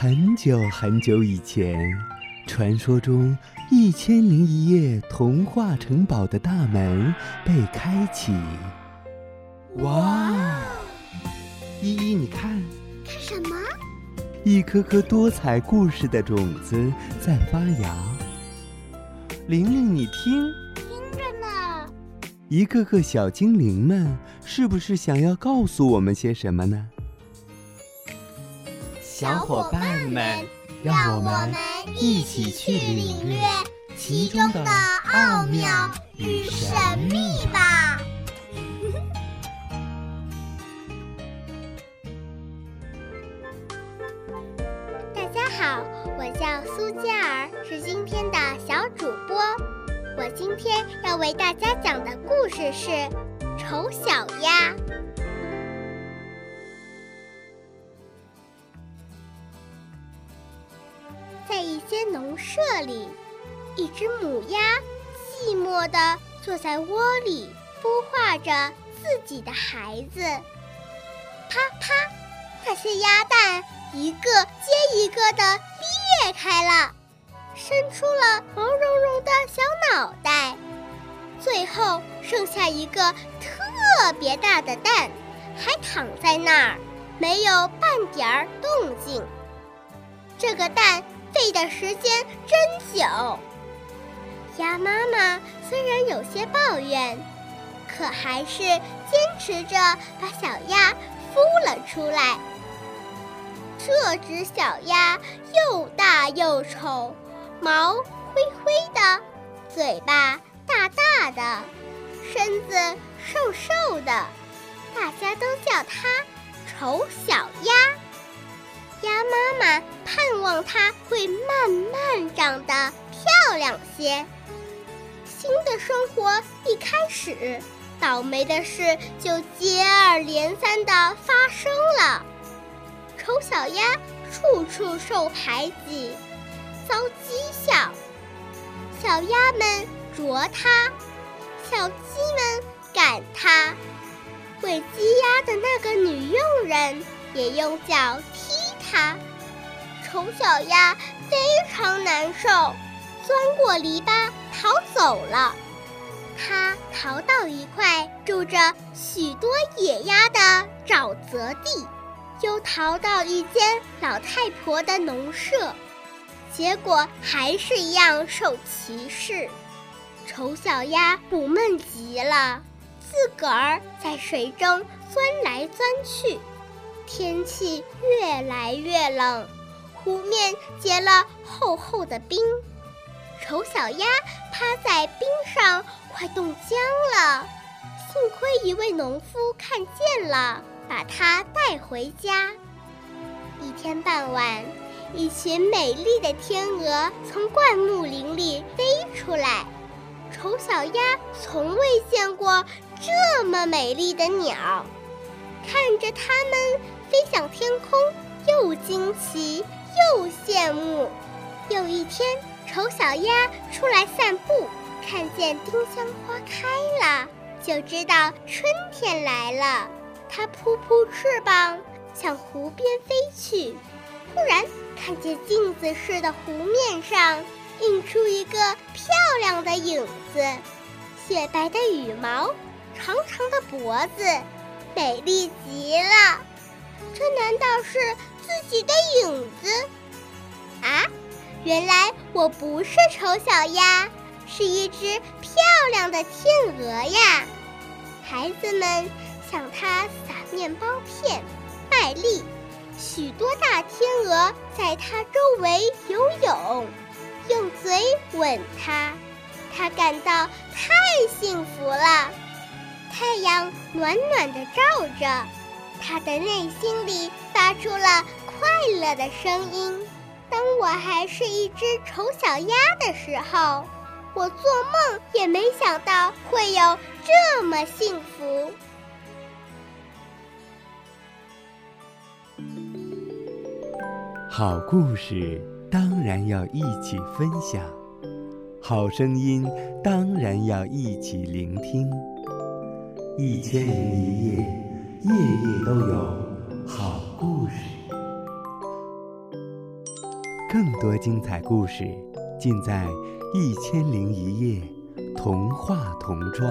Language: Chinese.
很久很久以前，传说中《一千零一夜》童话城堡的大门被开启。哇！依依，你看，看什么？一颗颗多彩故事的种子在发芽。玲玲，你听，听着呢。一个个小精灵们，是不是想要告诉我们些什么呢？小伙伴们，让我们一起去领略其中的奥妙与神秘吧！大家好，我叫苏嘉儿，是今天的小主播。我今天要为大家讲的故事是《丑小鸭》。间农舍里，一只母鸭寂寞地坐在窝里，孵化着自己的孩子。啪啪，那些鸭蛋一个接一个地裂开了，伸出了毛茸茸的小脑袋，最后剩下一个特别大的蛋，还躺在那儿，没有半点儿动静。这个蛋。费的时间真久。鸭妈妈虽然有些抱怨，可还是坚持着把小鸭孵了出来。这只小鸭又大又丑，毛灰灰的，嘴巴大大的，身子瘦瘦的，大家都叫它丑小鸭。鸭妈妈盼望它会慢慢长得漂亮些。新的生活一开始，倒霉的事就接二连三地发生了。丑小鸭处处受排挤，遭讥笑。小鸭们啄它，小鸡们赶它，喂鸡鸭的那个女佣人也用脚踢。它，丑小鸭非常难受，钻过篱笆逃走了。它逃到一块住着许多野鸭的沼泽地，又逃到一间老太婆的农舍，结果还是一样受歧视。丑小鸭苦闷极了，自个儿在水中钻来钻去。天气越来越冷，湖面结了厚厚的冰，丑小鸭趴在冰上，快冻僵了。幸亏一位农夫看见了，把它带回家。一天傍晚，一群美丽的天鹅从灌木林里飞出来，丑小鸭从未见过这么美丽的鸟，看着它们。飞向天空，又惊奇又羡慕。有一天，丑小鸭出来散步，看见丁香花开了，就知道春天来了。它扑扑翅膀，向湖边飞去。忽然，看见镜子似的湖面上映出一个漂亮的影子，雪白的羽毛，长长的脖子，美丽极了。这难道是自己的影子？啊，原来我不是丑小鸭，是一只漂亮的天鹅呀！孩子们向它撒面包片，卖力。许多大天鹅在它周围游泳，用嘴吻它，它感到太幸福了。太阳暖暖的照着。他的内心里发出了快乐的声音。当我还是一只丑小鸭的时候，我做梦也没想到会有这么幸福。好故事当然要一起分享，好声音当然要一起聆听。一千零一夜。夜夜都有好故事。更多精彩故事尽在《一千零一夜》童话童装。